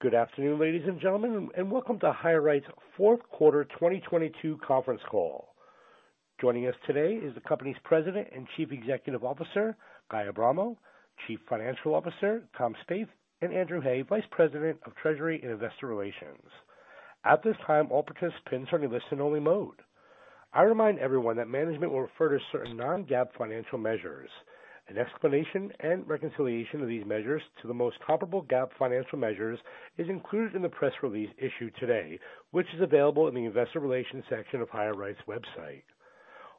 Good afternoon, ladies and gentlemen, and welcome to HireRight's fourth quarter 2022 conference call. Joining us today is the company's President and Chief Executive Officer, Guy Abramo, Chief Financial Officer, Tom Spaeth, and Andrew Hay, Vice President of Treasury and Investor Relations. At this time, all participants are in listen-only mode. I remind everyone that management will refer to certain non-GAAP financial measures. An explanation and reconciliation of these measures to the most comparable GAAP financial measures is included in the press release issued today, which is available in the investor relations section of HireRight's website.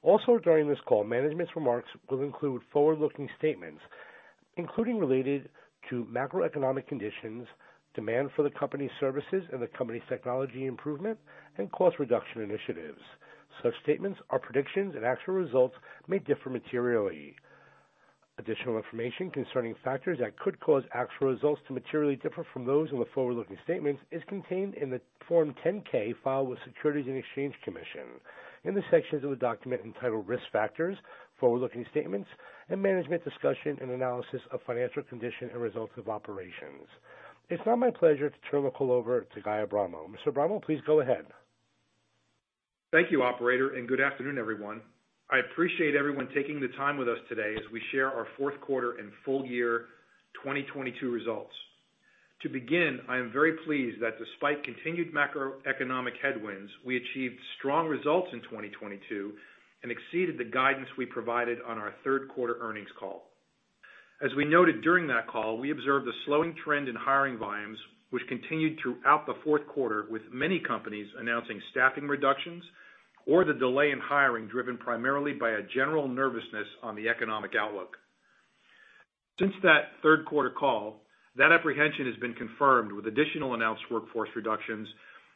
Also, during this call, management's remarks will include forward-looking statements, including related to macroeconomic conditions, demand for the company's services and the company's technology improvement and cost reduction initiatives. Such statements are predictions and actual results may differ materially. Additional information concerning factors that could cause actual results to materially differ from those in the forward-looking statements is contained in the Form 10-K filed with Securities and Exchange Commission in the sections of the document entitled Risk Factors, Forward-Looking Statements, and Management Discussion and Analysis of Financial Condition and Results of Operations. It's now my pleasure to turn the call over to Guy Abramo. Mr. Abramo, please go ahead. Thank you, operator. And good afternoon, everyone. I appreciate everyone taking the time with us today as we share our fourth quarter and full year 2022 results. To begin, I am very pleased that despite continued macroeconomic headwinds, we achieved strong results in 2022 and exceeded the guidance we provided on our third quarter earnings call. As we noted during that call, we observed a slowing trend in hiring volumes, which continued throughout the fourth quarter, with many companies announcing staffing reductions or the delay in hiring driven primarily by a general nervousness on the economic outlook. Since that third quarter call, that apprehension has been confirmed with additional announced workforce reductions,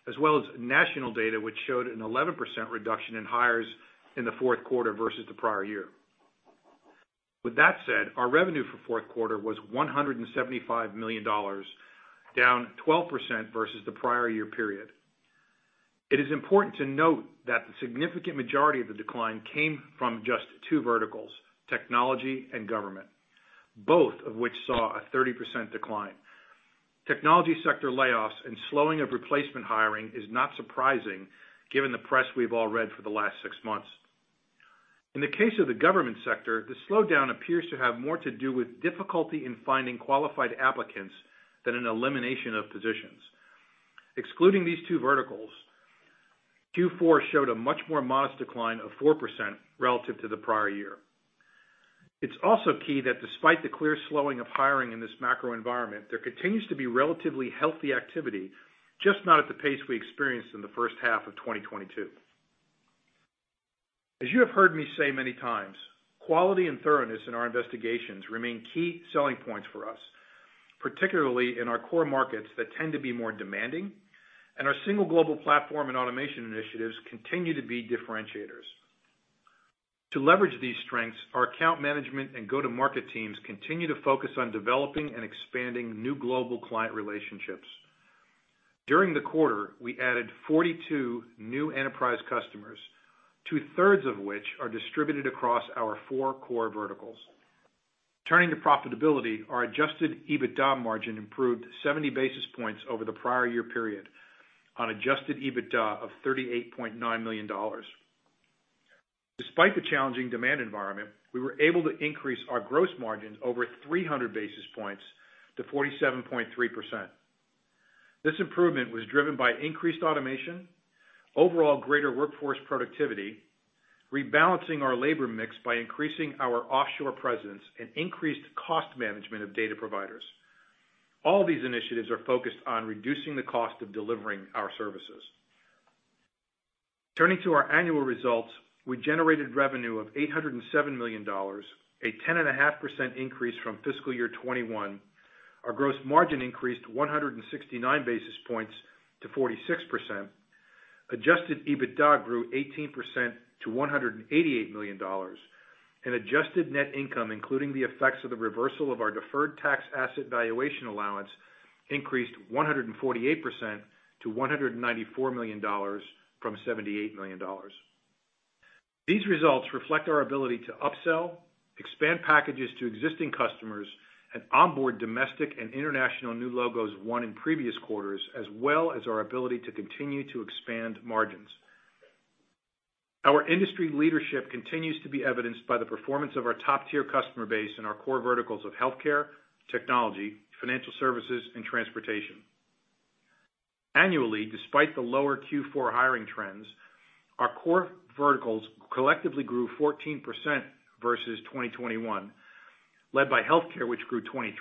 as well as national data which showed an 11% reduction in hires in the fourth quarter versus the prior year. With that said, our revenue for fourth quarter was $175 million, down 12% versus the prior year period. It is important to note that the significant majority of the decline came from just two verticals, technology and government, both of which saw a 30% decline. Technology sector layoffs and slowing of replacement hiring is not surprising given the press we've all read for the last six months. In the case of the government sector, the slowdown appears to have more to do with difficulty in finding qualified applicants than an elimination of positions. Excluding these two verticals, Q4 showed a much more modest decline of 4% relative to the prior year. It's also key that despite the clear slowing of hiring in this macro environment, there continues to be relatively healthy activity, just not at the pace we experienced in the first half of 2022. As you have heard me say many times, quality and thoroughness in our investigations remain key selling points for us, particularly in our core markets that tend to be more demanding, and our single global platform and automation initiatives continue to be differentiators. To leverage these strengths, our account management and go-to-market teams continue to focus on developing and expanding new global client relationships. During the quarter, we added 42 new enterprise customers, two-thirds of which are distributed across our four core verticals. Turning to profitability, our adjusted EBITDA margin improved 70 basis points over the prior year period on adjusted EBITDA of $38.9 million. Despite the challenging demand environment, we were able to increase our gross margins over 300 basis points to 47.3%. This improvement was driven by increased automation, overall greater workforce productivity, rebalancing our labor mix by increasing our offshore presence, and increased cost management of data providers. All these initiatives are focused on reducing the cost of delivering our services. Turning to our annual results, we generated revenue of $807 million, a 10.5% increase from fiscal year 2021. Our gross margin increased 169 basis points to 46%. Adjusted EBITDA grew 18% to $188 million, and adjusted net income, including the effects of the reversal of our deferred tax asset valuation allowance, increased 148% to $194 million from $78 million. These results reflect our ability to upsell, expand packages to existing customers, and onboard domestic and international new logos won in previous quarters, as well as our ability to continue to expand margins. Our industry leadership continues to be evidenced by the performance of our top-tier customer base in our core verticals of healthcare, technology, financial services, and transportation. Annually, despite the lower Q4 hiring trends, our core verticals collectively grew 14% versus 2021, led by healthcare, which grew 23%.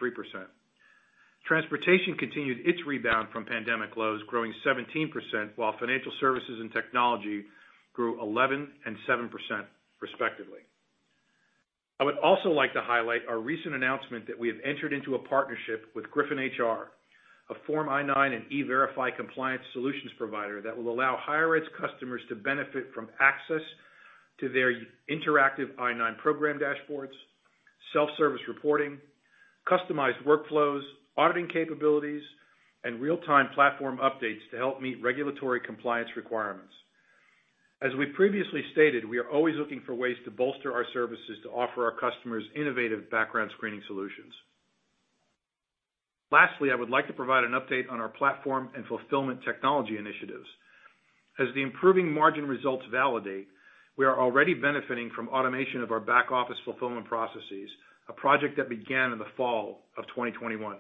Transportation continued its rebound from pandemic lows, growing 17%, while financial services and technology grew 11 and 7% respectively. I would also like to highlight our recent announcement that we have entered into a partnership with GryphonHR, a Form I-9 and E-Verify compliance solutions provider that will allow HireRight's customers to benefit from access to their interactive I-9 program dashboards, self-service reporting, customized workflows, auditing capabilities, and real-time platform updates to help meet regulatory compliance requirements. As we previously stated, we are always looking for ways to bolster our services to offer our customers innovative background screening solutions. Lastly, I would like to provide an update on our platform and fulfillment technology initiatives. As the improving margin results validate, we are already benefiting from automation of our back-office fulfillment processes, a project that began in the fall of 2021.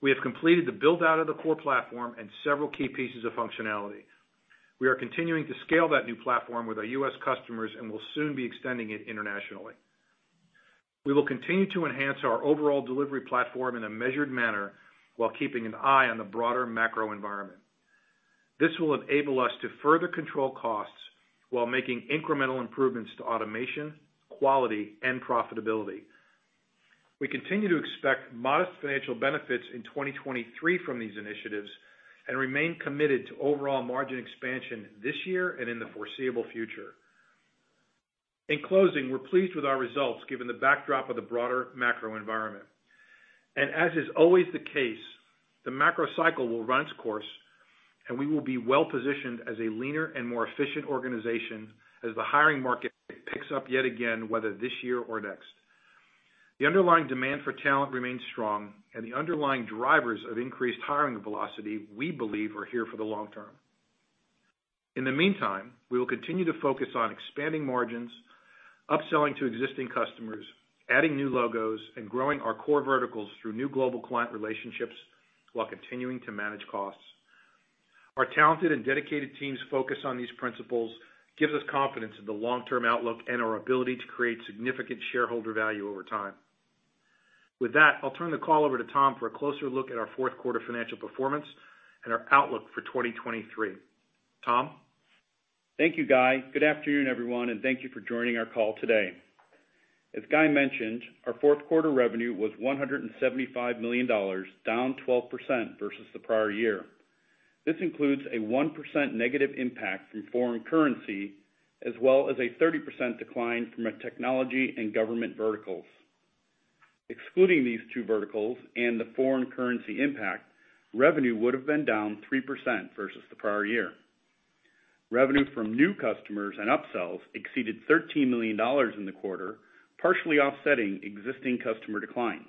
We have completed the build-out of the core platform and several key pieces of functionality. We are continuing to scale that new platform with our U.S. customers and will soon be extending it internationally. We will continue to enhance our overall delivery platform in a measured manner while keeping an eye on the broader macro environment. This will enable us to further control costs while making incremental improvements to automation, quality, and profitability. We continue to expect modest financial benefits in 2023 from these initiatives and remain committed to overall margin expansion this year and in the foreseeable future. In closing, we're pleased with our results given the backdrop of the broader macro environment. And as is always the case, the macro cycle will run its course, and we will be well-positioned as a leaner and more efficient organization as the hiring market picks up yet again, whether this year or next. The underlying demand for talent remains strong, and the underlying drivers of increased hiring velocity, we believe, are here for the long term. In the meantime, we will continue to focus on expanding margins, upselling to existing customers, adding new logos, and growing our core verticals through new global client relationships while continuing to manage costs. Our talented and dedicated team's focus on these principles gives us confidence in the long-term outlook and our ability to create significant shareholder value over time. With that, I'll turn the call over to Tom for a closer look at our fourth quarter financial performance and our outlook for 2023. Tom? Thank you, Guy. Good afternoon, everyone, and thank you for joining our call today. As Guy mentioned, our fourth quarter revenue was $175 million, down 12% versus the prior year. This includes a 1% negative impact from foreign currency, as well as a 30% decline from our technology and government verticals. Excluding these two verticals and the foreign currency impact, revenue would have been down 3% versus the prior year. Revenue from new customers and upsells exceeded $13 million in the quarter, partially offsetting existing customer declines.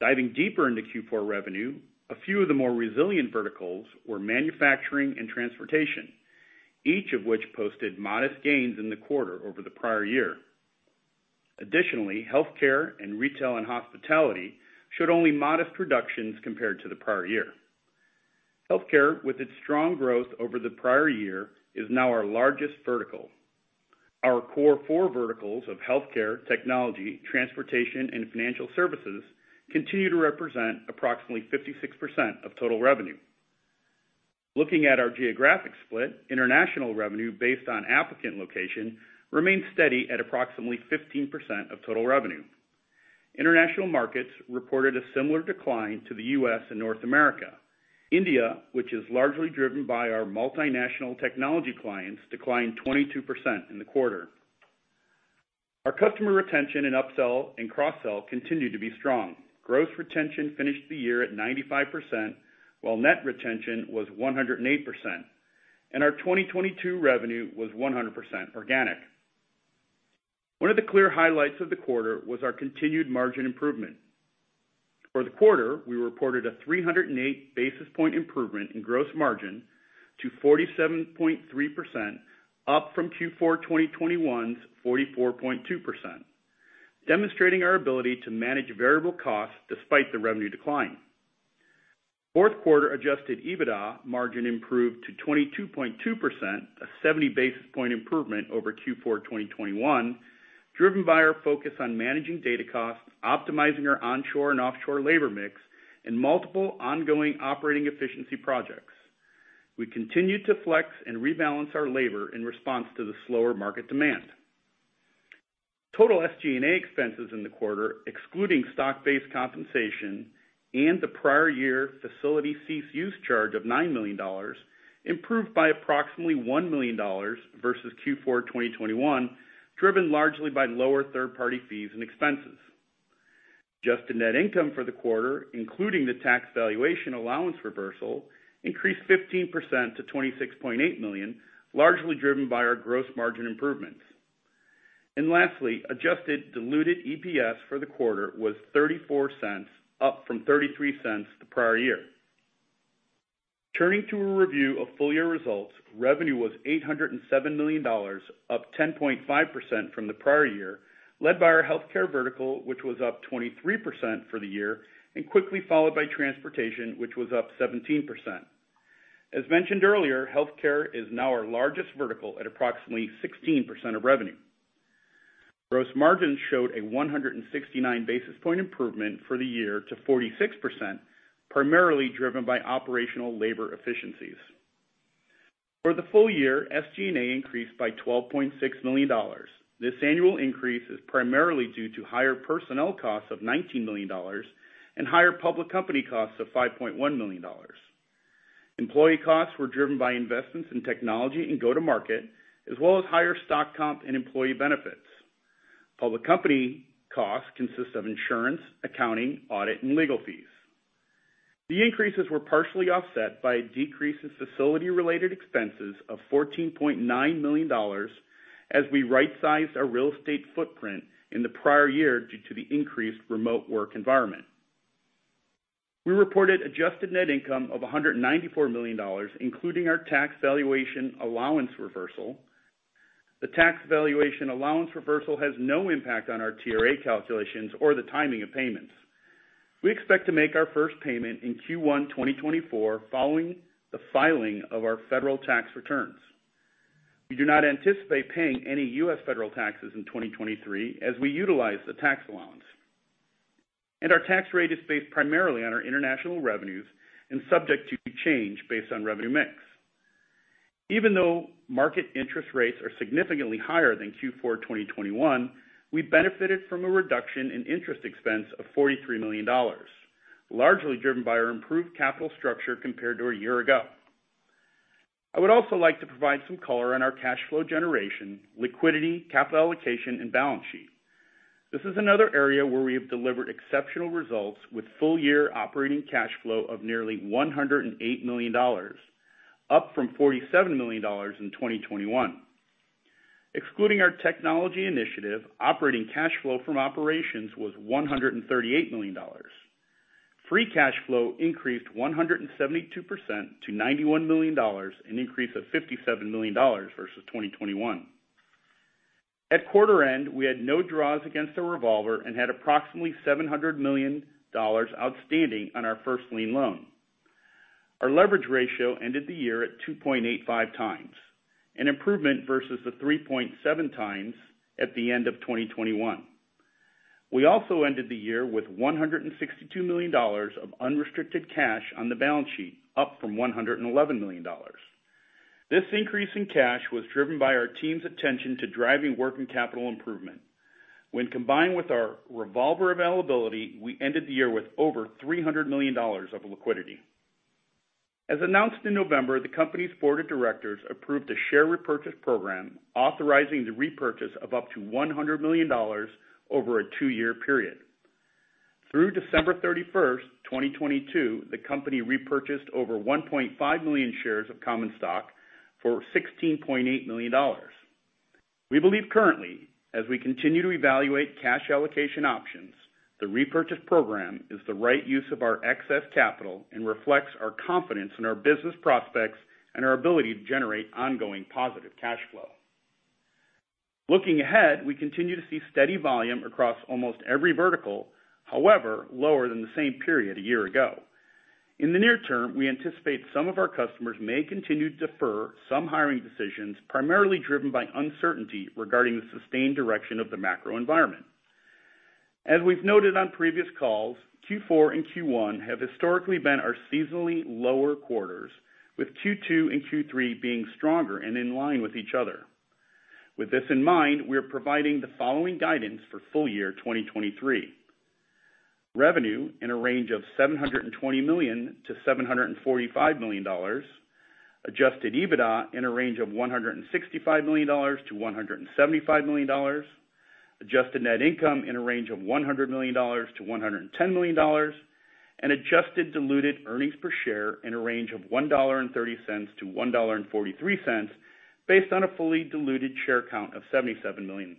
Diving deeper into Q4 revenue, a few of the more resilient verticals were manufacturing and transportation, each of which posted modest gains in the quarter over the prior year. Additionally, healthcare and retail and hospitality showed only modest reductions compared to the prior year. Healthcare, with its strong growth over the prior year, is now our largest vertical. Our core four verticals of healthcare, technology, transportation, and financial services continue to represent approximately 56% of total revenue. Looking at our geographic split, international revenue based on applicant location remains steady at approximately 15% of total revenue. International markets reported a similar decline to the U.S. and North America. India, which is largely driven by our multinational technology clients, declined 22% in the quarter. Our customer retention and upsell and cross-sell continued to be strong. Gross retention finished the year at 95%, while net retention was 108%, and our 2022 revenue was 100% organic. One of the clear highlights of the quarter was our continued margin improvement. For the quarter, we reported a 308 basis point improvement in gross margin to 47.3%, up from Q4 2021's 44.2%, demonstrating our ability to manage variable costs despite the revenue decline. Fourth quarter adjusted EBITDA margin improved to 22.2%, a 70 basis point improvement over Q4 2021, driven by our focus on managing data costs, optimizing our onshore and offshore labor mix, and multiple ongoing operating efficiency projects. We continued to flex and rebalance our labor in response to the slower market demand. Total SG&A expenses in the quarter, excluding stock-based compensation and the prior year facility cease use charge of $9 million, improved by approximately $1 million versus Q4 2021, driven largely by lower third-party fees and expenses. Adjusted net income for the quarter, including the tax valuation allowance reversal, increased 15% to 26.8 million, largely driven by our gross margin improvements. And lastly, adjusted diluted EPS for the quarter was $0.34, up from $0.33 the prior year. Turning to a review of full year results, revenue was $807 million, up 10.5% from the prior year, led by our healthcare vertical, which was up 23% for the year, and quickly followed by transportation, which was up 17%. As mentioned earlier, healthcare is now our largest vertical at approximately 16% of revenue. Gross margins showed a 169 basis point improvement for the year to 46%, primarily driven by operational labor efficiencies. For the full year, SG&A increased by $12.6 million. This annual increase is primarily due to higher personnel costs of $19 million and higher public company costs of $5.1 million. Employee costs were driven by investments in technology and go-to-market, as well as higher stock comp and employee benefits. Public company costs consist of insurance, accounting, audit, and legal fees. The increases were partially offset by a decrease in facility-related expenses of $14.9 million as we right-sized our real estate footprint in the prior year due to the increased remote work environment. We reported adjusted net income of $194 million, including our tax valuation allowance reversal. The tax valuation allowance reversal has no impact on our TRA calculations or the timing of payments. We expect to make our first payment in Q1 2024 following the filing of our federal tax returns. We do not anticipate paying any U.S. federal taxes in 2023 as we utilize the tax allowance. And our tax rate is based primarily on our international revenues and subject to change based on revenue mix. Even though market interest rates are significantly higher than Q4 2021, we benefited from a reduction in interest expense of $43 million, largely driven by our improved capital structure compared to a year ago. I would also like to provide some color on our cash flow generation, liquidity, capital allocation, and balance sheet. This is another area where we have delivered exceptional results with full year operating cash flow of nearly $108 million, up from $47 million in 2021. Excluding our technology initiative, operating cash flow from operations was $138 million. Free cash flow increased 172% to $91 million, an increase of $57 million versus 2021. At quarter end, we had no draws against the revolver and had approximately $700 million outstanding on our first lien loan. Our leverage ratio ended the year at 2.85x, an improvement versus the 3.7x at the end of 2021. We also ended the year with $162 million of unrestricted cash on the balance sheet, up from $111 million. This increase in cash was driven by our team's attention to driving working capital improvement. When combined with our revolver availability, we ended the year with over $300 million of liquidity. As announced in November, the company's board of directors approved a share repurchase program authorizing the repurchase of up to $100 million over a two-year period. Through December 31st, 2022, the company repurchased over 1.5 million shares of common stock for $16.8 million. We believe currently, as we continue to evaluate cash allocation options, the repurchase program is the right use of our excess capital and reflects our confidence in our business prospects and our ability to generate ongoing positive cash flow. Looking ahead, we continue to see steady volume across almost every vertical, however, lower than the same period a year ago. In the near term, we anticipate some of our customers may continue to defer some hiring decisions, primarily driven by uncertainty regarding the sustained direction of the macro environment. As we've noted on previous calls, Q4 and Q1 have historically been our seasonally lower quarters, with Q2 and Q3 being stronger and in line with each other. With this in mind, we are providing the following guidance for full year 2023. Revenue in a range of $720 million-$745 million. Adjusted EBITDA in a range of $165 million-$175 million. Adjusted net income in a range of $100 million-$110 million. And adjusted diluted earnings per share in a range of $1.30-$1.43 based on a fully diluted share count of 77 million.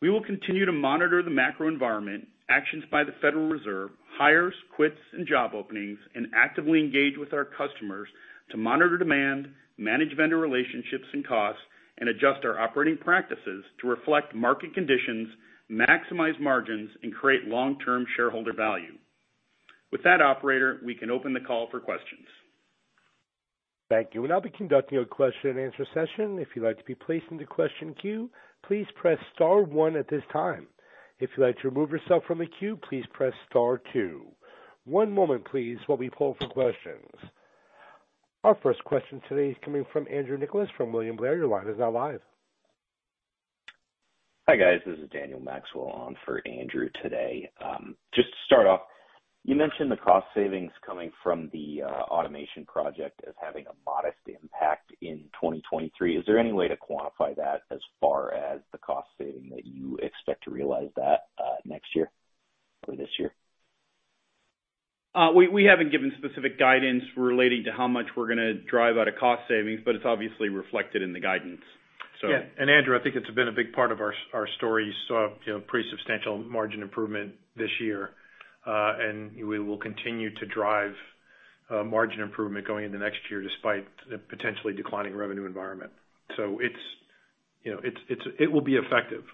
We will continue to monitor the macro environment, actions by the Federal Reserve, hires, quits, and job openings, and actively engage with our customers to monitor demand, manage vendor relationships and costs, and adjust our operating practices to reflect market conditions, maximize margins, and create long-term shareholder value. With that, operator, we can open the call for questions. Thank you. We'll now be conducting a question-and-answer session. If you'd like to be placed into question queue, please press star one at this time. If you'd like to remove yourself from the queue, please press star two. One moment, please, while we poll for questions. Our first question today is coming from Andrew Nicholas from William Blair. Your line is now live. Hi, guys. This is Daniel Maxwell on for Andrew today. Um, just to start off, you mentioned the cost savings coming from the uh, automation project as having a modest impact in 2023. Is there any way to quantify that as far as the cost saving that you expect to realize that uh, next year or this year? We haven't given specific guidance relating to how much we're gonna drive out of cost savings, but it's obviously reflected in the guidance. Yeah. And Andrew, I think it's been a big part of our our story. You saw, you know, pretty substantial margin improvement this year. Uh and we will continue to drive margin improvement going into next year despite the potentially declining revenue environment. So it's, you know, it's it's it will be effective.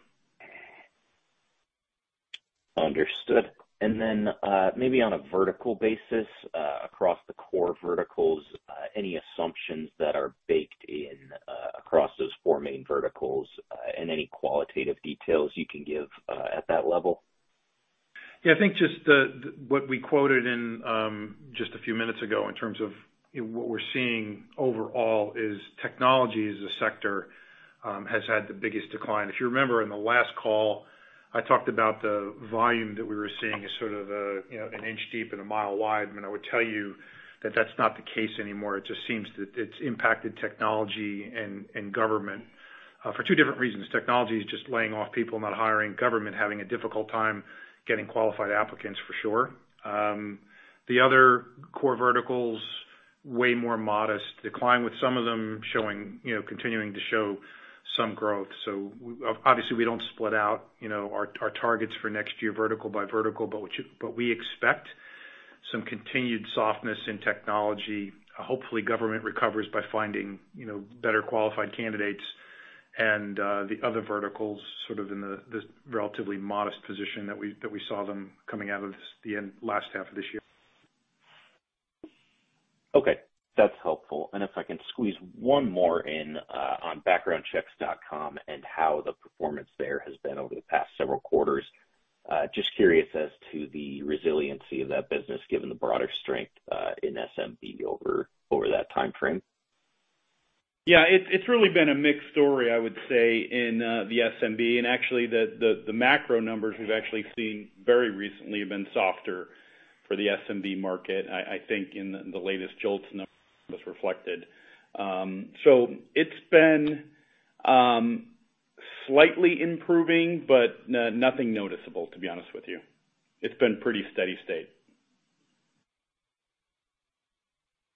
Understood. Uh, maybe on a vertical basis, uh, across the core verticals, uh, any assumptions that are baked in, across those four main verticals, and any qualitative details you can give, at that level? Yeah, I think just what we quoted in um, just a few minutes ago in terms of what we're seeing overall is technology as a sector um, has had the biggest decline. If you remember in the last call, I talked about the volume that we were seeing as sort of a, you know, an inch deep and a mile wide. I would tell you that that's not the case anymore. It just seems that it's impacted technology and government uh, for two different reasons. Technology is just laying off people, not hiring. Government having a difficult time getting qualified applicants for sure. Um, the other core verticals, way more modest decline, with some of them showing, you know, continuing to show some growth. So obviously, we don't split out, you know, our targets for next year vertical by vertical, but we expect some continued softness in technology. Hopefully, government recovers by finding, you know, better qualified candidates and uh, the other verticals sort of in the relatively modest position that we that we saw them coming out of the last half of this year. Okay, that's helpful. And if I can squeeze one more in, uh, on backgroundchecks.com and how the performance there has been over the past several quarters. Uh, just curious as to the resiliency of that business, given the broader strength uh, in SMB over over that timeframe. Yeah, it's really been a mixed story, I would say, in the SMB. And actually, the macro numbers we've actually seen very recently have been softer for the SMB market, I think in the latest JOLTS was reflected. Um, so it's been um, slightly improving, but nothing noticeable, to be honest with you. It's been pretty steady state.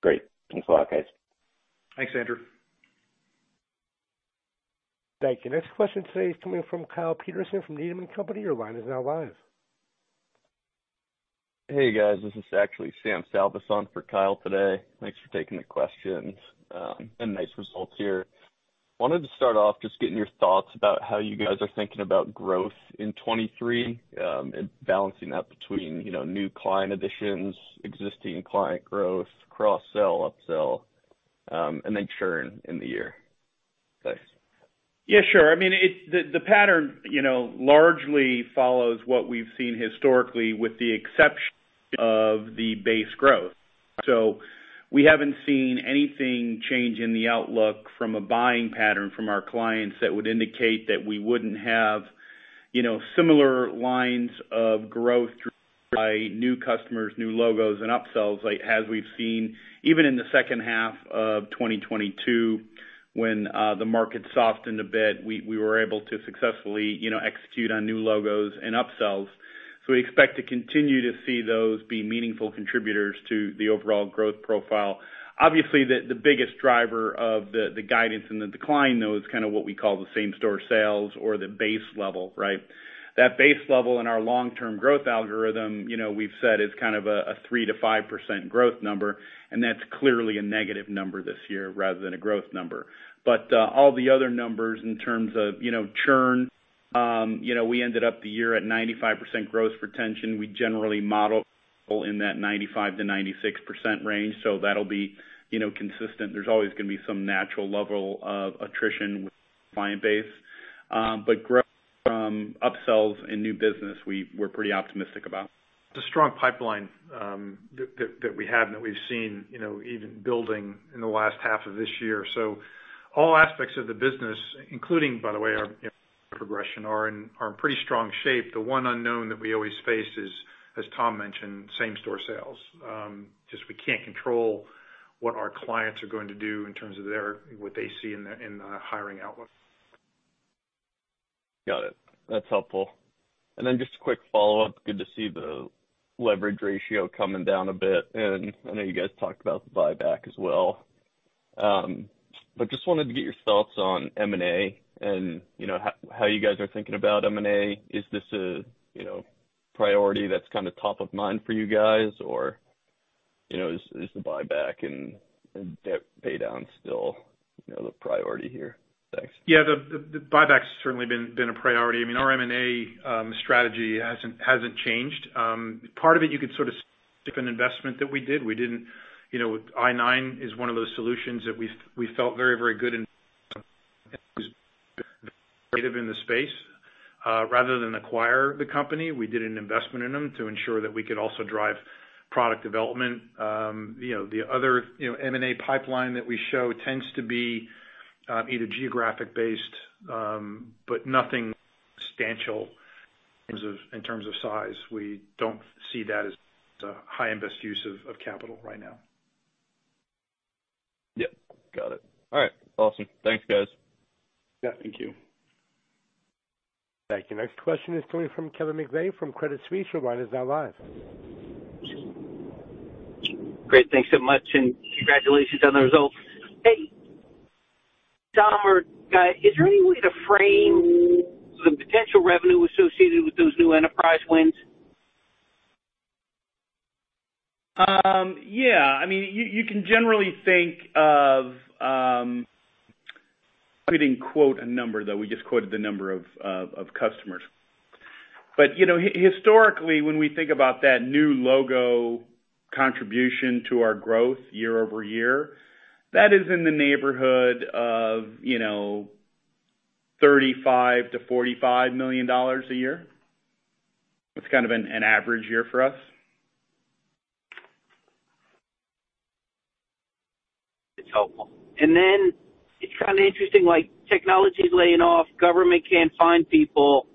Great. Thanks a lot, guys. Thanks, Andrew. Thank you. Next question today is coming from Kyle Peterson from Needham & Company. Your line is now live. Hey, guys. This is actually Sam Salvas for Kyle today. Thanks for taking the questions, um, and nice results here. Wanted to start off just getting your thoughts about how you guys are thinking about growth in 2023, um, and balancing that between, you know, new client additions, existing client growth, cross-sell, upsell, um, and then churn in the year. Thanks. Yeah, sure. I mean, the pattern, you know, largely follows what we've seen historically with the exception of the base growth. So we haven't seen anything change in the outlook from a buying pattern from our clients that would indicate that we wouldn't have, you know, similar lines of growth by new customers, new logos and upsells, like as we've seen even in the second half of 2022 when uh the market softened a bit, we were able to successfully, you know, execute on new logos and upsells. So we expect to continue to see those be meaningful contributors to the overall growth profile. Obviously, the the biggest driver of the guidance and the decline, though, is kind of what we call the same-store sales or the base level, right? That base level in our long-term growth algorithm, you know, we've said is kind of a 3%-5% growth number, and that's clearly a negative number this year rather than a growth number. But uh all the other numbers in terms of, you know, churn, you know, we ended up the year at 95% gross retention. We generally model in that 95%-96% range, so that'll be, you know, consistent. There's always gonna be some natural level of attrition with client base. Um, but growth from upsells and new business, we we're pretty optimistic about. The strong pipeline um, that we have and that we've seen, you know, even building in the last half of this year. So all aspects of the business, including, by the way, our progression, are in pretty strong shape. The one unknown that we always face is, as Tom mentioned, same-store sales. Um, just we can't control what our clients are going to do in terms of what they see in the hiring outlook. Got it. That's helpful. And then just a quick follow-up. Good to see the leverage ratio coming down a bit, and I know you guys talked about the buyback as well. Um but just wanted to get your thoughts on M&A and, you know, how you guys are thinking about M&A. Is this a, you know, priority that's kind of top of mind for you guys? Or, you know, is the buyback and debt pay down still, you know, the priority here? Thanks. Yeah. The buyback's certainly been a priority. I mean, our M&A um, strategy hasn't hasn't changed. Um, part of it you could sort of an investment that we did. We didn't, you know, i9 is one of those solutions that we we felt very very good in in the space. Uh, rather than acquire the company, we did an investment in them to ensure that we could also drive product development. Um, you know, the other, you know, M&A pipeline that we show tends to be Um, either geographic based, um, but nothing substantial in terms of size. We don't see that as a high and best use of capital right now. Yep. Got it. All right. Awesome. Thanks, guys. Yeah. Thank you. Thank you. Next question is coming from Kevin McVeigh from Credit Suisse. Your line is now live. Great. Thanks so much, and congratulations on the results. Hey, Tom Guy, uh, is there any way to frame the potential revenue associated with those new enterprise wins? Um, yeah. I mean, you can generally think of. Um, we didn't quote a number, though. We just quoted the number of of customers. But you know, historically, when we think about that new logo contribution to our growth year-over-year, that is in the neighborhood of, you know, $35 million-$45 million a year. It's kind of an average year for us. It's helpful. And then it's kind of interesting, like technology's laying off, government can't find people.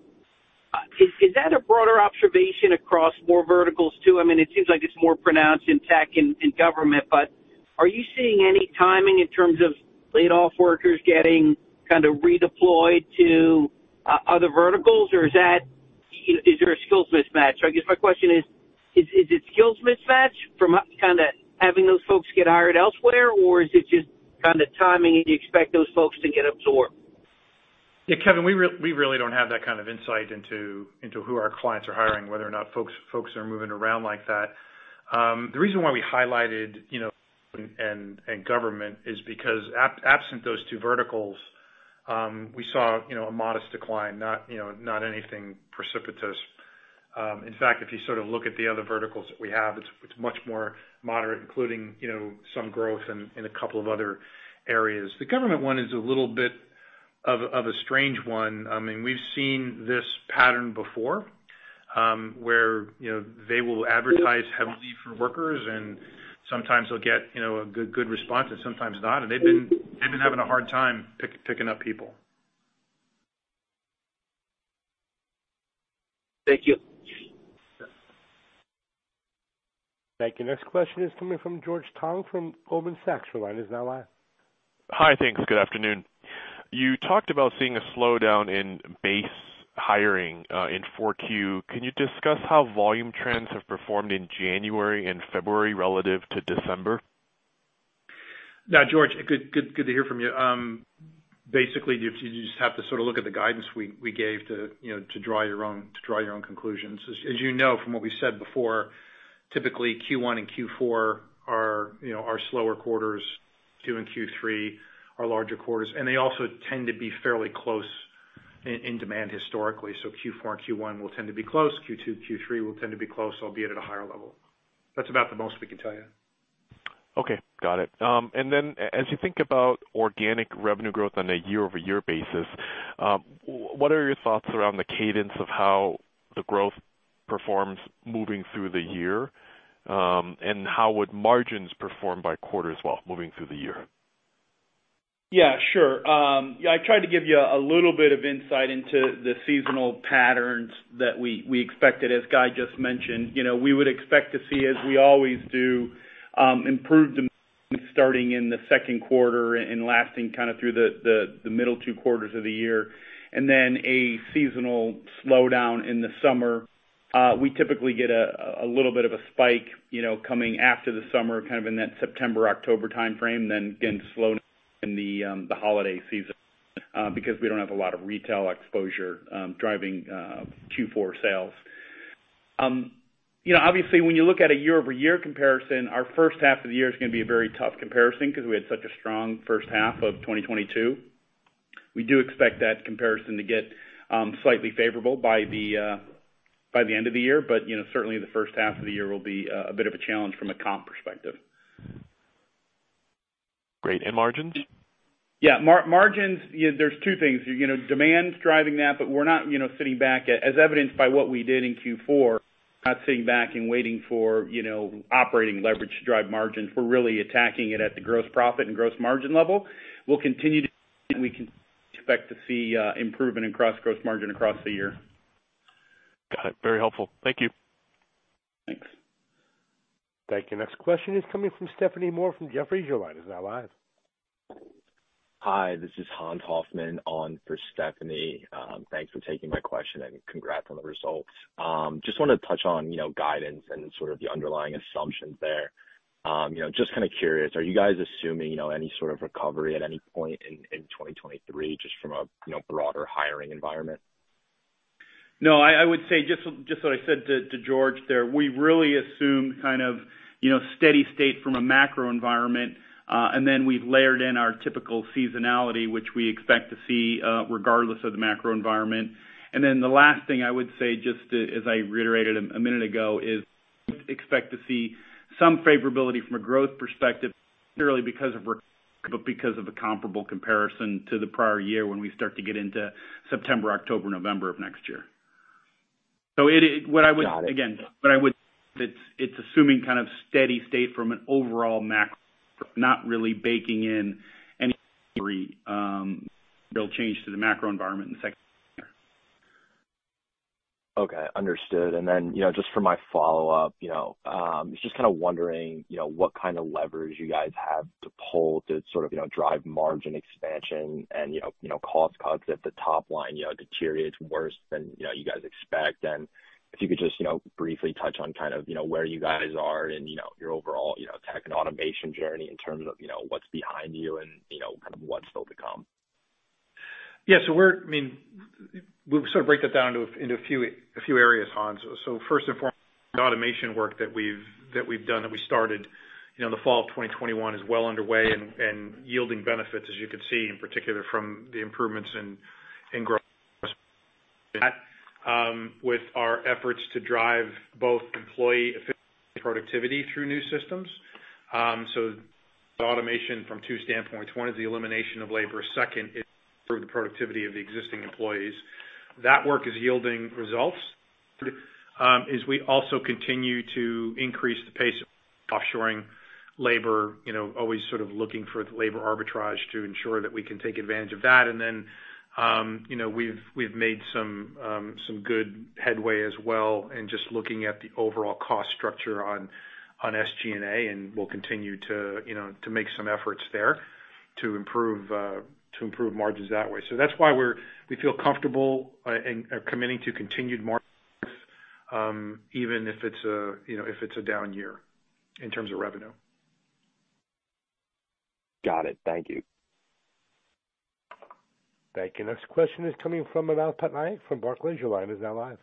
Uh, is that a broader observation across more verticals too? I mean, it seems like it's more pronounced in tech and government, but are you seeing any timing in terms of laid off workers getting kind of redeployed to uh, other verticals? Or is is there a skills mismatch? I guess my question is is it skills mismatch from kind of having those folks get hired elsewhere, or is it just kind of timing and you expect those folks to get absorbed? Yeah, Kevin, we we really don't have that kind of insight into into who our clients are hiring, whether or not folks folks are moving around like that. Um, the reason why we highlighted, you know, and government is because absent those two verticals, um, we saw, you know, a modest decline, not, you know, not anything precipitous. Um, in fact, if you sort of look at the other verticals that we have, it's much more moderate, including, you know, some growth in a couple of other areas. The government one is a little bit of a strange one. I mean, we've seen this pattern before, um, where, you know, they will advertise heavily for workers, and sometimes they'll get, you know, a good good response and sometimes not. And they've been they've been having a hard time picking up people. Thank you. Thank you. Next question is coming from George Tong from Goldman Sachs. Your line is now live. Hi. Thanks. Good afternoon. You talked about seeing a slowdown in base hiring uh, in 4Q. Can you discuss how volume trends have performed in January and February relative to December? Yeah, George, good good good to hear from you. Um, basically, you just have to sort of look at the guidance we gave to, you know, to draw your own to draw your own conclusions. As you know from what we said before, typically Q1 and Q4 are, you know, our slower quarters. Q2 and Q3 are larger quarters, and they also tend to be fairly close in demand historically. So Q4 and Q1 will tend to be close. Q2, Q3 will tend to be close, albeit at a higher level. That's about the most we can tell you. Okay. Got it. Um and then as you think about organic revenue growth on a year-over-year basis, what are your thoughts around the cadence of how the growth performs moving through the year? Um and how would margins perform by quarter as well, moving through the year? Yeah, sure. Um, yeah, I tried to give you a little bit of insight into the seasonal patterns that we we expected. As Guy just mentioned, you know, we would expect to see, as we always do, um, improved demand starting in the second quarter and lasting kind of through the middle two quarters of the year, and then a seasonal slowdown in the summer. Uh, we typically get a little bit of a spike, you know, coming after the summer, kind of in that September-October timeframe, then again, slow in the um the holiday season, uh, because we don't have a lot of retail exposure um, driving uh, Q4 sales. Um, you know, obviously, when you look at a year-over-year comparison, our first half of the year is gonna be a very tough comparison because we had such a strong first half of 2022. We do expect that comparison to get um, slightly favorable by the uh by the end of the year. But you know, certainly the first half of the year will be uh, a bit of a challenge from a comp perspective. Great. And margins? Yeah. Margins, there's two things. You know, demand's driving that, but we're not, you know, sitting back. As evidenced by what we did in Q4, not sitting back and waiting for, you know, operating leverage to drive margins. We're really attacking it at the gross profit and gross margin level. We'll continue to, and we can expect to see uh, improvement across gross margin across the year. Got it. Very helpful. Thank you. Thanks. Thank you. Next question is coming from Stephanie Moore from Jefferies. Your line is now live. Hi, this is Hans Hoffman on for Stephanie. Um, thanks for taking my question, and congrats on the results. Um, just wanted to touch on, you know, guidance and sort of the underlying assumptions there. Um, you know, just kind of curious, are you guys assuming, you know, any sort of recovery at any point in 2023 just from a, you know, broader hiring environment? No, I would say just just what I said to George there. We really assume kind of, you know, steady state from a macro environment, uh, and then we've layered in our typical seasonality, which we expect to see, uh, regardless of the macro environment. And then the last thing I would say, just as I reiterated a minute ago, is expect to see some favorability from a growth perspective, purely because of but because of a comparable comparison to the prior year when we start to get into September, October, November of next year. So, what I would- Got it. Again, it's it's assuming kind of steady state from an overall macro, not really baking in any um, real change to the macro environment in the second. Okay. Understood. And then, you know, just for my follow-up, you know, just kind of wondering, you know, what kind of leverage you guys have to pull to sort of, you know, drive margin expansion and, you know, you know, cost cuts if the top line, you know, deteriorates worse than, you know, you guys expect. And if you could just, you know, briefly touch on kind of, you know, where you guys are in, you know, your overall, you know, tech and automation journey in terms of, you know, what's behind you and, you know, kind of what's still to come. Yeah. So we're I mean, we'll sort of break that down into into a few a few areas, Hans. First and foremost, the automation work that we've that we've done, that we started, you know, in the fall of 2021 is well underway and yielding benefits, as you can see, in particular from the improvements in gross with our efforts to drive both employee efficiency and productivity through new systems. Um so automation from two standpoints. One is the elimination of labor. Second is improve the productivity of the existing employees. That work is yielding results. Um as we also continue to increase the pace of offshoring labor, you know, always sort of looking for labor arbitrage to ensure that we can take advantage of that. And then um you know, we've we've made some um some good headway as well in just looking at the overall cost structure on on SG&A, and we'll continue to, you know, to make some efforts there to improve margins that way. So that's why we feel comfortable uh in uh committing to continued margin, even if it's a, you know, if it's a down year in terms of revenue. Got it. Thank you. Thank you. Next question is coming from Manav Patnaik from Barclays. Your line is now live.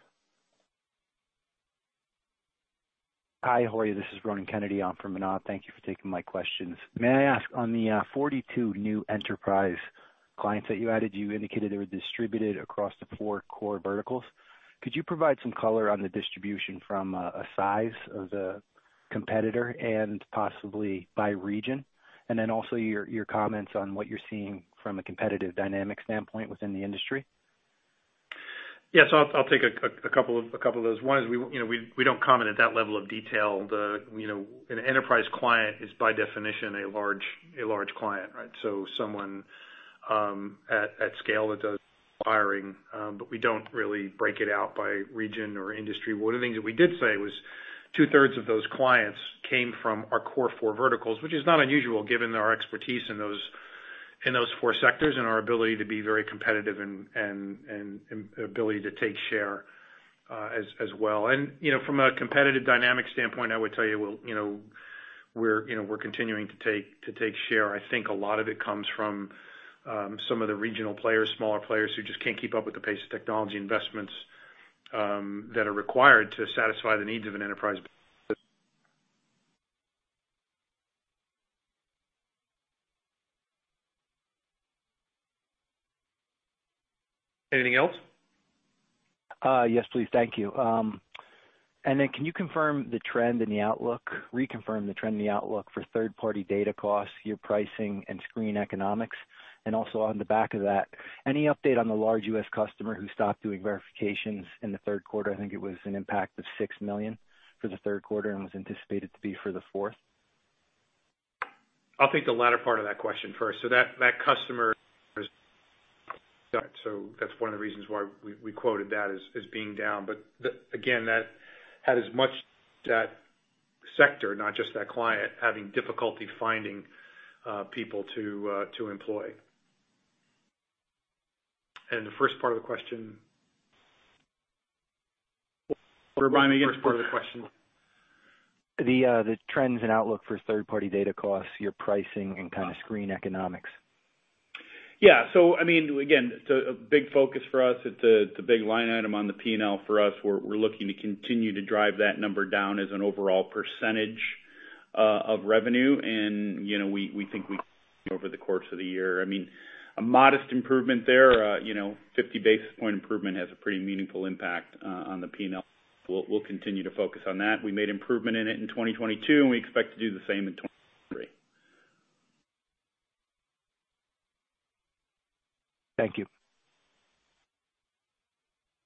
Hi, how are you? This is Ronan Kennedy on for Manav. Thank you for taking my questions. May I ask, on the uh, 42 new enterprise clients that you added, you indicated they were distributed across the four core verticals. Could you provide some color on the distribution from a size of the competitor and possibly by region? And then also your your comments on what you're seeing from a competitive dynamic standpoint within the industry. Yes. I'll take a couple of a couple of those. One is we, you know, we we don't comment at that level of detail. The you know, an enterprise client is by definition a large a large client, right? So someone um at scale that does hiring, but we don't really break it out by region or industry. One of the things that we did say was two-thirds of those clients came from our core four verticals, which is not unusual given our expertise in those four sectors and our ability to be very competitive and ability to take share uh, as well. And you know, from a competitive dynamic standpoint, I would tell you, we'll you know, we're you know we're continuing to take to take share. I think a lot of it comes from um, some of the regional players, smaller players who just can't keep up with the pace of technology investments um, that are required to satisfy the needs of an enterprise. Anything else? Yes, please. Thank you. Um and then can you confirm the trend in the outlook, reconfirm the trend in the outlook for third-party data costs, your pricing and screen economics? And also on the back of that, any update on the large U.S. customer who stopped doing verifications in the third quarter? I think it was an impact of 6 million for the third quarter and was anticipated to be for the fourth. I'll take the latter part of that question first. That customer is so that's one of the reasons why we quoted that as being down. But the again, that had as much that sector, not just that client, having difficulty finding people to uh to employ. And the first part of the question. Remind me again, first part of the question. The trends and outlook for third-party data costs, your pricing and kind of screen economics. Yeah. So I mean, again, it's a big focus for us. It's a big line item on the P&L for us. We're looking to continue to drive that number down as an overall percentage uh, of revenue. And you know, we think we over the course of the year. I mean, a modest improvement there, uh, you know, 50 basis point improvement has a pretty meaningful impact uh, on the P&L. We'll continue to focus on that. We made improvement in it in 2022, and we expect to do the same in 2023. Thank you.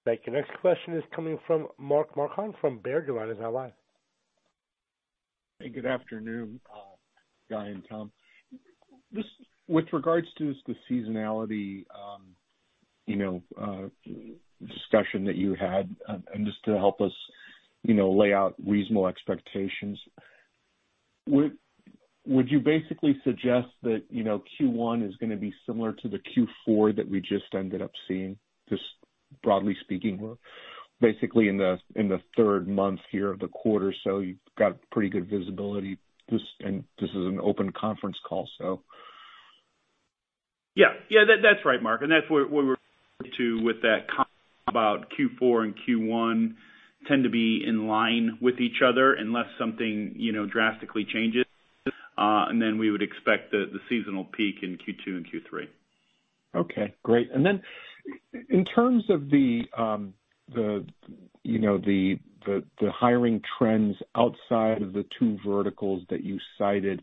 Thank you. Next question is coming from Mark Marcon from Baird. Your line is now live. Hey, good afternoon, uh, Guy and Tom. Just with regards to the seasonality, um, you know, uh, discussion that you had, uh, and just to help us, you know, lay out reasonable expectations, would you basically suggest that, you know, Q1 is gonna be similar to the Q4 that we just ended up seeing, just broadly speaking? We're basically in the third month here of the quarter, so you've got pretty good visibility. And this is an open conference call, so. Yeah. Yeah, that's right, Mark. And that's what we're to with that comment about Q4 and Q1 tend to be in line with each other unless something, you know, drastically changes. Uh, then we would expect the seasonal peak in Q2 and Q3. Okay, great. And then in terms of the um, you know the the hiring trends outside of the two verticals that you cited,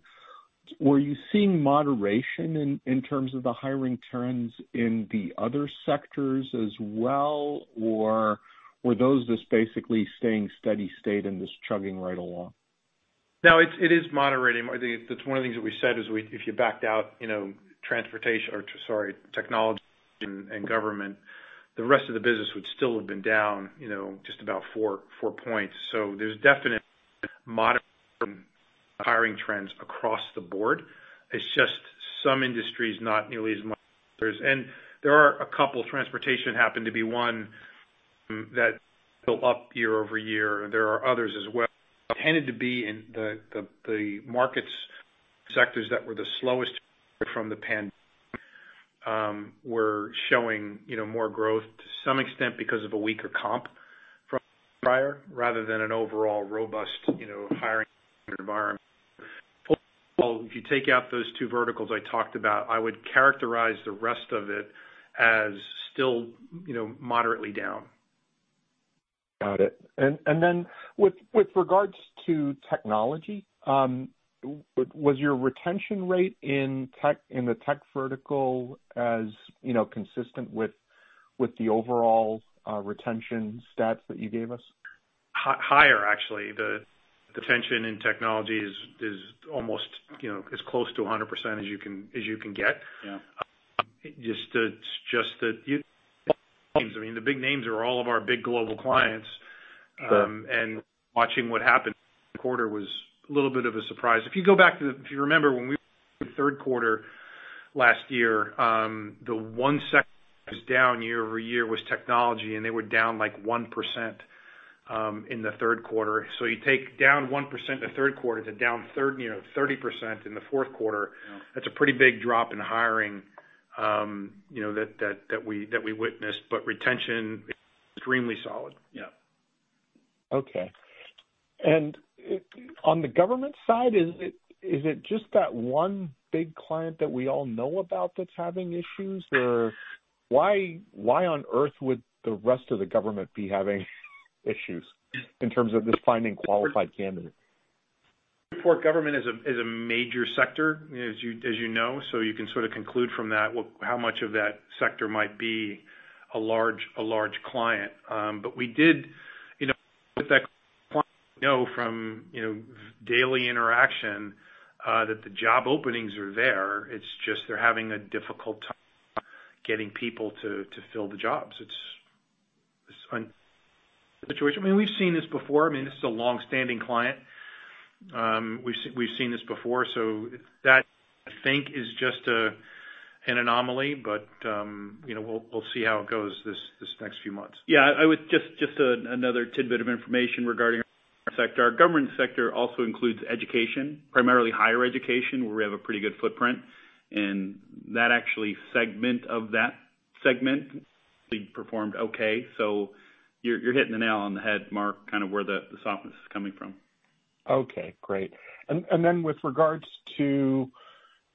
were you seeing moderation in terms of the hiring trends in the other sectors as well? Or were those just basically staying steady state and just chugging right along? No, it is moderating. I think that's one of the things that we said is we if you backed out, you know, transportation or, sorry, technology and government, the rest of the business would still have been down, you know, just about 4 points. So there's definite moderating hiring trends across the board. It's just some industries not nearly as much as others. And there are a couple, transportation happened to be one um, that built up year-over-year. There are others as well. Tended to be in the the markets sectors that were the slowest from the pandemic um, were showing, you know, more growth to some extent because of a weaker comp from prior rather than an overall robust, you know, hiring environment. Well, If you take out those two verticals I talked about, I would characterize the rest of it as still, you know, moderately down. Got it. And and then with with regards to technology, um, was your retention rate in tech in the tech vertical as, you know, consistent with with the overall uh, retention stats that you gave us? Higher, actually. The the retention in technology is almost, you know, as close to 100% as you can as you can get. Yeah. Just uh, that I mean, the big names are all of our big global clients. Sure. Um, watching what happened in the quarter was a little bit of a surprise. If you go back to the if you remember when we were in the third quarter last year, um, the one sector that was down year-over-year was technology, and they were down, like, 1% um, in the third quarter. So you take down 1% in the third quarter to down 30% in the fourth quarter. Yeah. That's a pretty big drop in hiring, Um, you know, that that that we that we witnessed. But retention extremely solid. Yeah. Okay. And on the government side, is it is it just that one big client that we all know about that's having issues? Or why why on earth would the rest of the government be having issues in terms of just finding qualified candidates? Airport government is a major sector, as you know, so you can sort of conclude from that how much of that sector might be a large client. Um but we did, you know, with that client, know from, you know, daily interaction, that the job openings are there. It's just they're having a difficult time getting people to fill the jobs. It's a situation. I mean, we've seen this before. I mean, this is a long-standing client. We've seen this before, so that I think is just a an anomaly. But um you know, we'll we'll see how it goes this this next few months. Yeah. Just another tidbit of information regarding our sector. Our government sector also includes education, primarily higher education, where we have a pretty good footprint. And that actual segment of that segment performed okay. So you're hitting the nail on the head, Mark, kind of where the softness is coming from. Okay, great. And and then with regards to,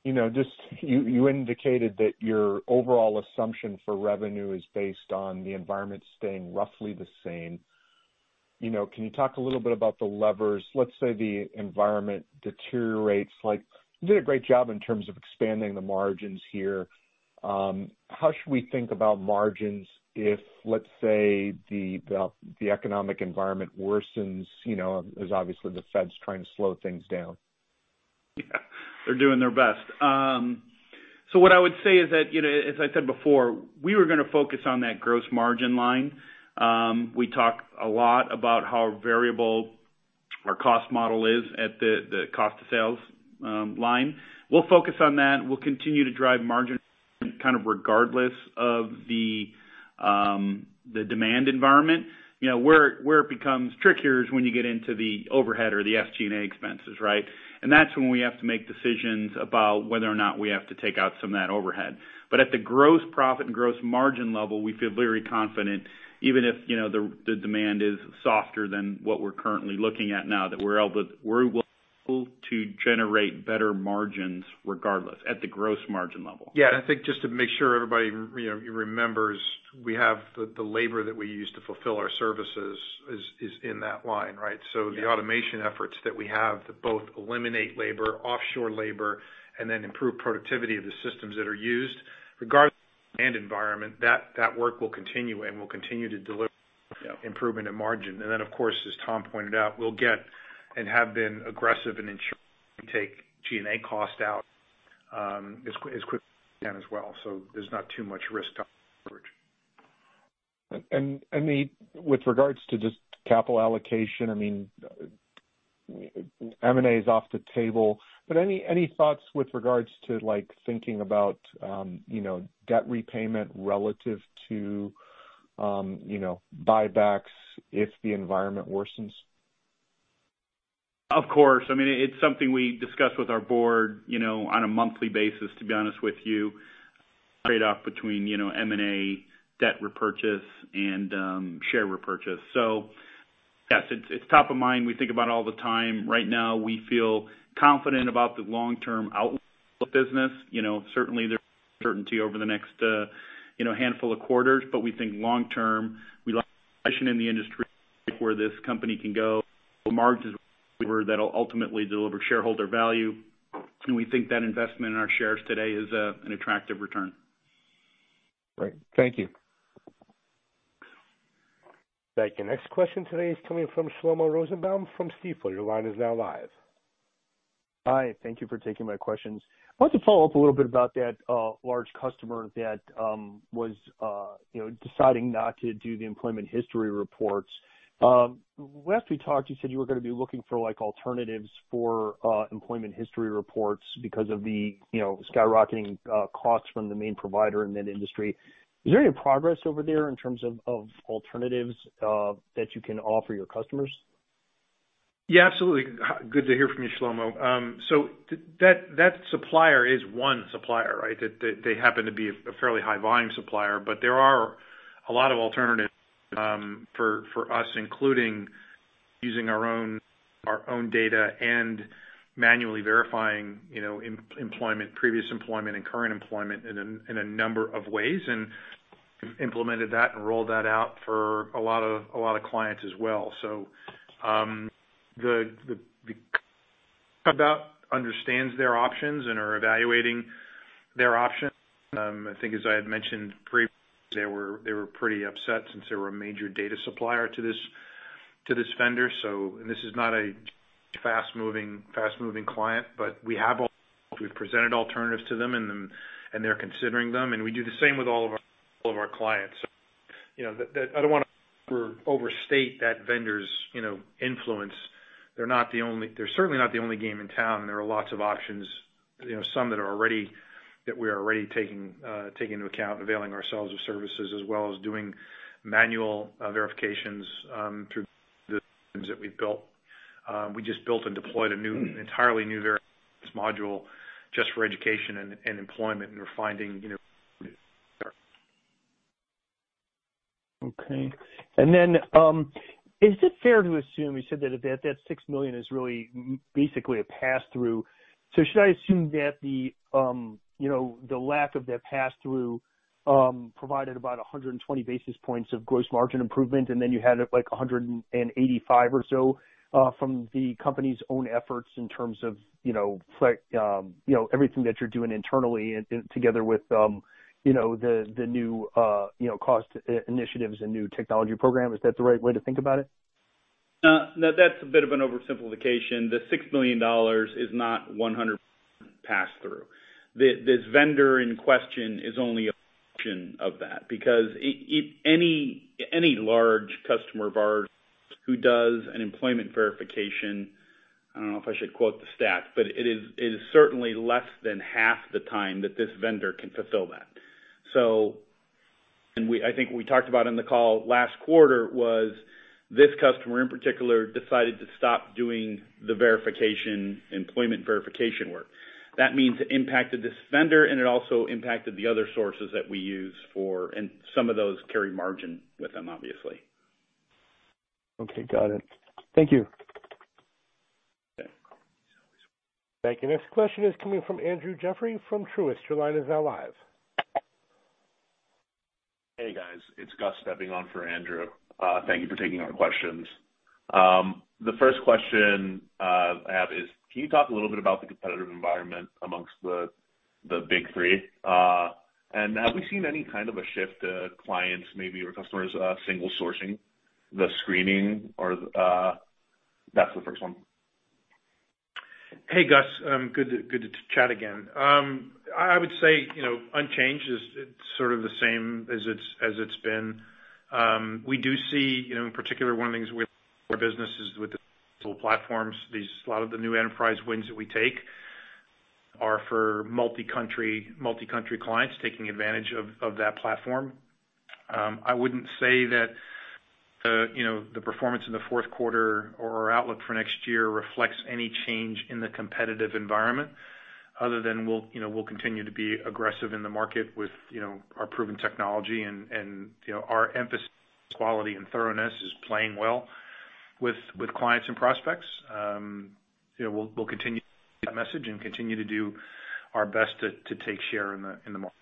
you know, just you indicated that your overall assumption for revenue is based on the environment staying roughly the same. You know, can you talk a little bit about the levers? Let's say the environment deteriorates. Like, you did a great job in terms of expanding the margins here. Um, how should we think about margins if, let's say, the economic environment worsens, you know, as obviously the Fed's trying to slow things down? Yeah. They're doing their best. Um so what I would say is that, you know, as I said before, we were gonna focus on that gross margin line. We talk a lot about how variable our cost model is at the cost of sales line. We'll focus on that. We'll continue to drive margin kind of regardless of the Um, demand environment. You know, where where it becomes trickier is when you get into the overhead or the SG&A expenses, right? And that's when we have to make decisions about whether or not we have to take out some of that overhead. But at the gross profit and gross margin level, we feel very confident, even if, you know, the the demand is softer than what we're currently looking at now, that we're able to generate better margins regardless at the gross margin level. Yeah. I think just to make sure everybody, you know, remembers, we have the labor that we use to fulfill our services is in that line, right? So the automation efforts that we have to both eliminate labor, offshore labor, and then improve productivity of the systems that are used, regardless of the demand environment, that work will continue and will continue to deliver improvement in margin. And then of course, as Tom pointed out, we'll get and have been aggressive in ensuring we take G&A cost out um, as quickly as we can as well. So there's not too much risk to the with regards to just capital allocation, I mean, M&A is off the table, but any thoughts with regards to, like, thinking about, um, you know, debt repayment relative to, um, you know, buybacks if the environment worsens? Of course. I mean, it's something we discuss with our board, you know, on a monthly basis, to be honest with you. Trade-off between, you know, M&A, debt repurchase, and um, share repurchase. So yes, it's it's top of mind. We think about it all the time. Right now, we feel confident about the long-term outlook of business. You know, certainly there's uncertainty over the next, uh, you know, handful of quarters, but we think long term, we like position in the industry where this company can go. Margins that'll ultimately deliver shareholder value. And we think that investment in our shares today is uh, an attractive return. Great. Thank you. Thank you. Next question today is coming from Shlomo Rosenbaum from Stifel. Your line is now live. Hi. Thank you for taking my questions. I want to follow up a little bit about that uh, large customer that um, was uh, you know deciding not to do the employment history reports. Um, last we talked, you said you were gonna be looking for, like, alternatives for uh, employment history reports because of the you know skyrocketing uh, costs from the main provider in that industry. Is there any progress over there in terms of alternatives uh, that you can offer your customers? Yeah, absolutely. Good to hear from you, Shlomo. Um, so that supplier is one supplier, right? They happen to be a fairly high volume supplier, but there are a lot of alternatives for for us, including using our own our own data and manually verifying, you know, employment, previous employment and current employment in a number of ways. And implemented that and rolled that out for a lot of a lot of clients as well. So um the about understands their options and are evaluating their options. I think as I had mentioned previously, they were they were pretty upset since they were a major data supplier to this to this vendor. So and this is not a fast-moving fast moving client, but all we've presented alternatives to them and and they're considering them, and we do the same with all of our all of our clients. You know, that I don't wanna overstate that vendor's, you know, influence. They're not the only they're certainly not the only game in town, and there are lots of options, you know, some that we are already uh, taking into account, availing ourselves of services as well as doing manual uh, verifications um, through the systems that we've built. Um, we just built and deployed an entirely new verification module just for education and employment, and we're finding, you know. Okay. And then um is it fair to assume, you said that 6 million is really basically a pass-through. So should I assume that the, um, the lack of that pass-through um, provided about 120 basis points of gross margin improvement, and then you had, like, 185 or so uh, from the company's own efforts in terms of, you know, um, everything that you're doing internally and together with, um, you know, the the new uh you know cost initiatives and new technology program? Is that the right way to think about it? Uh, no, that's a bit of an oversimplification. The $6 million is not 100% pass-through. This vendor in question is only a portion of that because any any large customer of ours who does an employment verification, I don't know if I should quote the stat, but it is certainly less than half the time that this vendor can fulfill that. So and we I think we talked about in the call last quarter was this customer in particular decided to stop doing the verification, employment verification work. That means it impacted this vendor, and it also impacted the other sources that we use for, and some of those carry margin with them, obviously. Okay, got it. Thank you. Okay. Thank you. Next question is coming from Andrew Jeffrey from Truist. Your line is now live. Hey, guys. It's Gus stepping on for Andrew. Thank you for taking our questions. The first question uh, I have is, can you talk a little bit about the competitive environment amongst the the big three? Uh, have we seen any kind of a shift to clients maybe or customers uh, single sourcing the screening or uh, that's the first one. Hey, Gus. Um, good good to chat again. Um, I would say, you know, unchanged. It's sort of the same as it's as it's been. Um, we do see, you know, in particular, one of the things with our business is with the platforms. These a lot of the new enterprise wins that we take are for multi-country multi-country clients taking advantage of that platform. Um, I wouldn't say that, you know, the performance in the fourth quarter or outlook for next year reflects any change in the competitive environment other than we'll, you know, we'll continue to be aggressive in the market with, you know, our proven technology and, you know, our emphasis quality and thoroughness is playing well with with clients and prospects. Um, know, we'll continue that message and continue to do our best to take share in the in the market.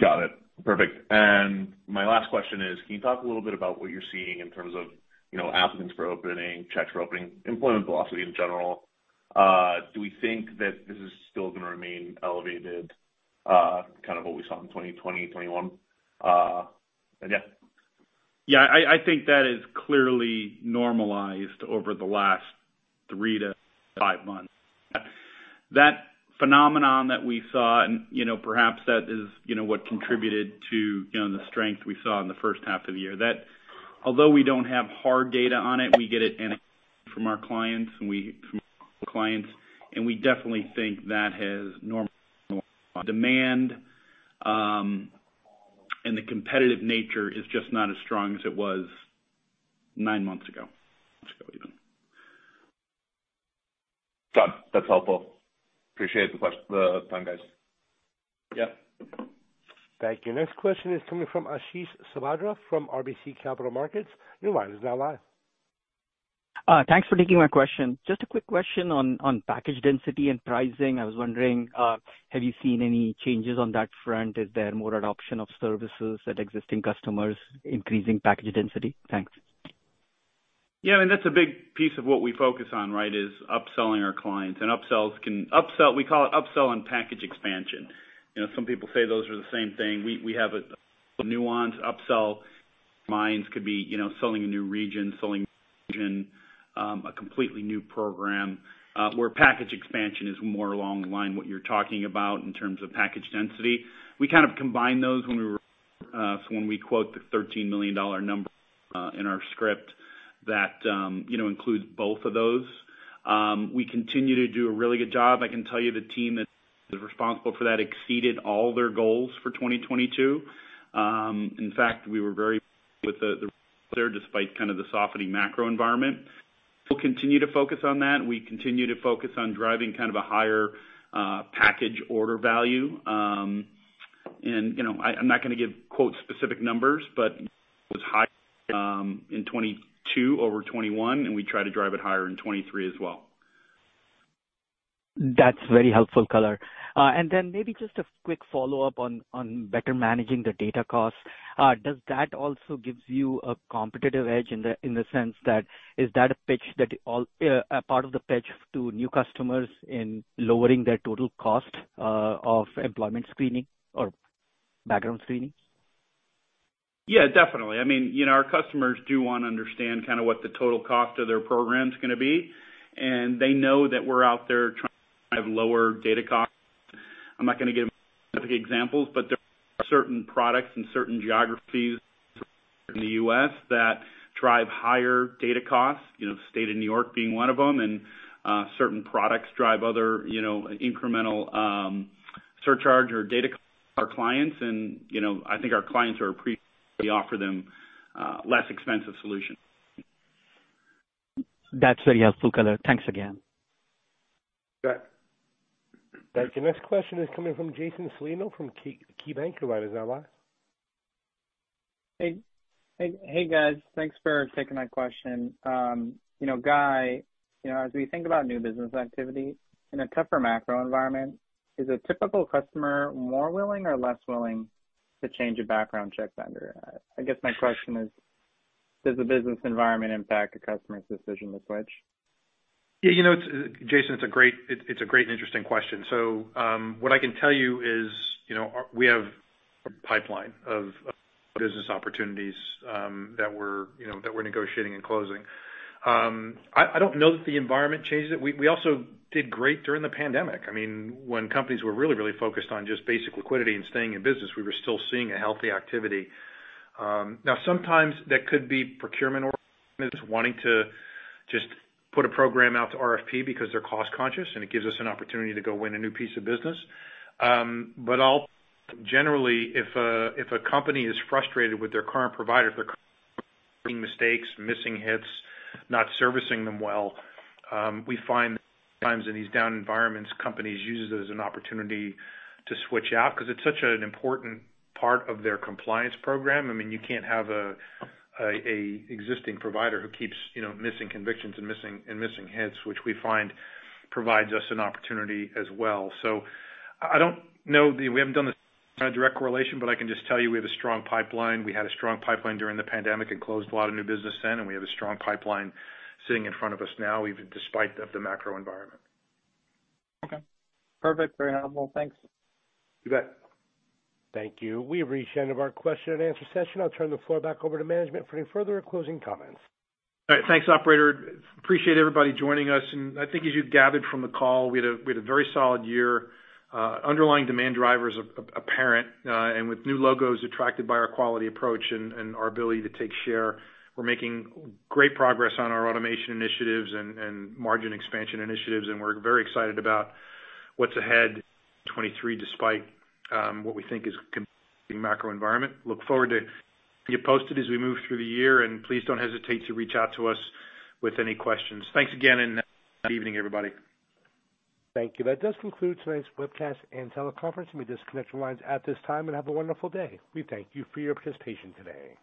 Got it. Perfect. And my last question is, can you talk a little bit about what you're seeing in terms of, you know, applicants for opening, checks for opening, employment velocity in general? Uh, do we think that this is still gonna remain elevated, uh, kind of what we saw in 2020, 2021? Uh, yeah. Yeah, I think that is clearly normalized over the last three to five months. That phenomenon that we saw and, you know, perhaps that is, you know, what contributed to, you know, the strength we saw in the first half of the year. That although we don't have hard data on it, we get it from our clients, and we definitely think that has normalized. Demand um, and the competitive nature is just not as strong as it was nine months ago even. Got it. That's helpful. Appreciate the time, guys. Yeah. Thank you. Next question is coming from Ashish Sabadra from RBC Capital Markets. Your line is now live. Uh, thanks for taking my question. Just a quick question on package density and pricing. I was wondering, uh, have you seen any changes on that front? Is there more adoption of services at existing customers increasing package density? Thanks. Yeah, I mean, that's a big piece of what we focus on, right? Is upselling our clients. And upsells can upsell, we call it upsell and package expansion. You know, some people say those are the same thing. We have a nuance. Upsell means could be, you know, selling a new region, selling region, Um, a completely new program, uh, where package expansion is more along the line what you're talking about in terms of package density. We kind of combine those when we uh so when we quote the $13 million number uh, in our script that, um, you know, includes both of those. Um, we continue to do a really good job. I can tell you the team that is responsible for that exceeded all their goals for 2022. In fact, we were very with the there despite kind of the softening macro environment. We'll continue to focus on that. We continue to focus on driving kind of a higher uh package order value. Um and you know, I'm not gonna give quote specific numbers, but it was high in 2022 over 2021, and we try to drive it higher in 2023 as well. That's very helpful color. Uh, and then maybe just a quick follow-up on better managing the data costs. Uh, does that also gives you a competitive edge in the sense that is that a pitch that all, uh, a part of the pitch to new customers in lowering their total cost of employment screening or background screening? Yeah, definitely. I mean, you know, our customers do wanna understand kinda what the total cost of their program's gonna be, and they know that we're out there trying have lower data costs. I'm not gonna give specific examples, but there are certain products in certain geographies in the U.S. that drive higher data costs, you know, State of New York being one of them, and uh, certain products drive other, you know, incremental um, surcharge or data costs for our clients. And, you know, I think our clients are appreciative we offer them uh, less expensive solutions. That's very helpful color. Thanks again. You bet. Thank you. Next question is coming from Jason Celino from KeyBanc. Your line is now live. Hey, Hey, guys. Thanks for taking my question. Um, you know, Guy, you know, as we think about new business activity in a tougher macro environment, is a typical customer more willing or less willing to change a background check vendor? I guess my question is, does the business environment impact a customer's decision to switch? Yeah, you know, Jason, it's a great it's a great and interesting question. So, um what I can tell you is, you know, we have a pipeline of business opportunities um, that we're you know, that we're negotiating and closing. Um, I don't know that the environment changes it. We also did great during the pandemic. I mean, when companies were really really focused on just basic liquidity and staying in business, we were still seeing a healthy activity. Um, now sometimes that could be procurement organizations wanting to just put a program out to RFP because they're cost conscious, and it gives us an opportunity to go win a new piece of business. Um, but generally, if a company is frustrated with their current provider, if they're making mistakes, missing hits, not servicing them well, um, we find times in these down environments, companies use it as an opportunity to switch out because it's such an important part of their compliance program. I mean, you can't have a existing provider who keeps, you know, missing convictions and missing hits, which we find provides us an opportunity as well. So I don't know. We haven't done this direct correlation, but I can just tell you we have a strong pipeline. We had a strong pipeline during the pandemic and closed a lot of new business then, and we have a strong pipeline sitting in front of us now, even despite of the macro environment. Okay. Perfect. Very helpful. Thanks. You bet. Thank you. We've reached the end of our question and answer session. I'll turn the floor back over to management for any further closing comments. All right. Thanks, operator. Appreciate everybody joining us. And I think as you gathered from the call, we had a very solid year. Uh, underlying demand drivers apparent, uh, and with new logos attracted by our quality approach and our ability to take share. We're making great progress on our automation initiatives and margin expansion initiatives, and we're very excited about what's ahead in 2023, despite Um, what we think is the macro environment. Look forward to you posted as we move through the year, and please don't hesitate to reach out to us with any questions. Thanks again, and uh, good evening, everybody. Thank you. That does conclude tonight's webcast and teleconference. You may disconnect your lines at this time and have a wonderful day. We thank you for your participation today.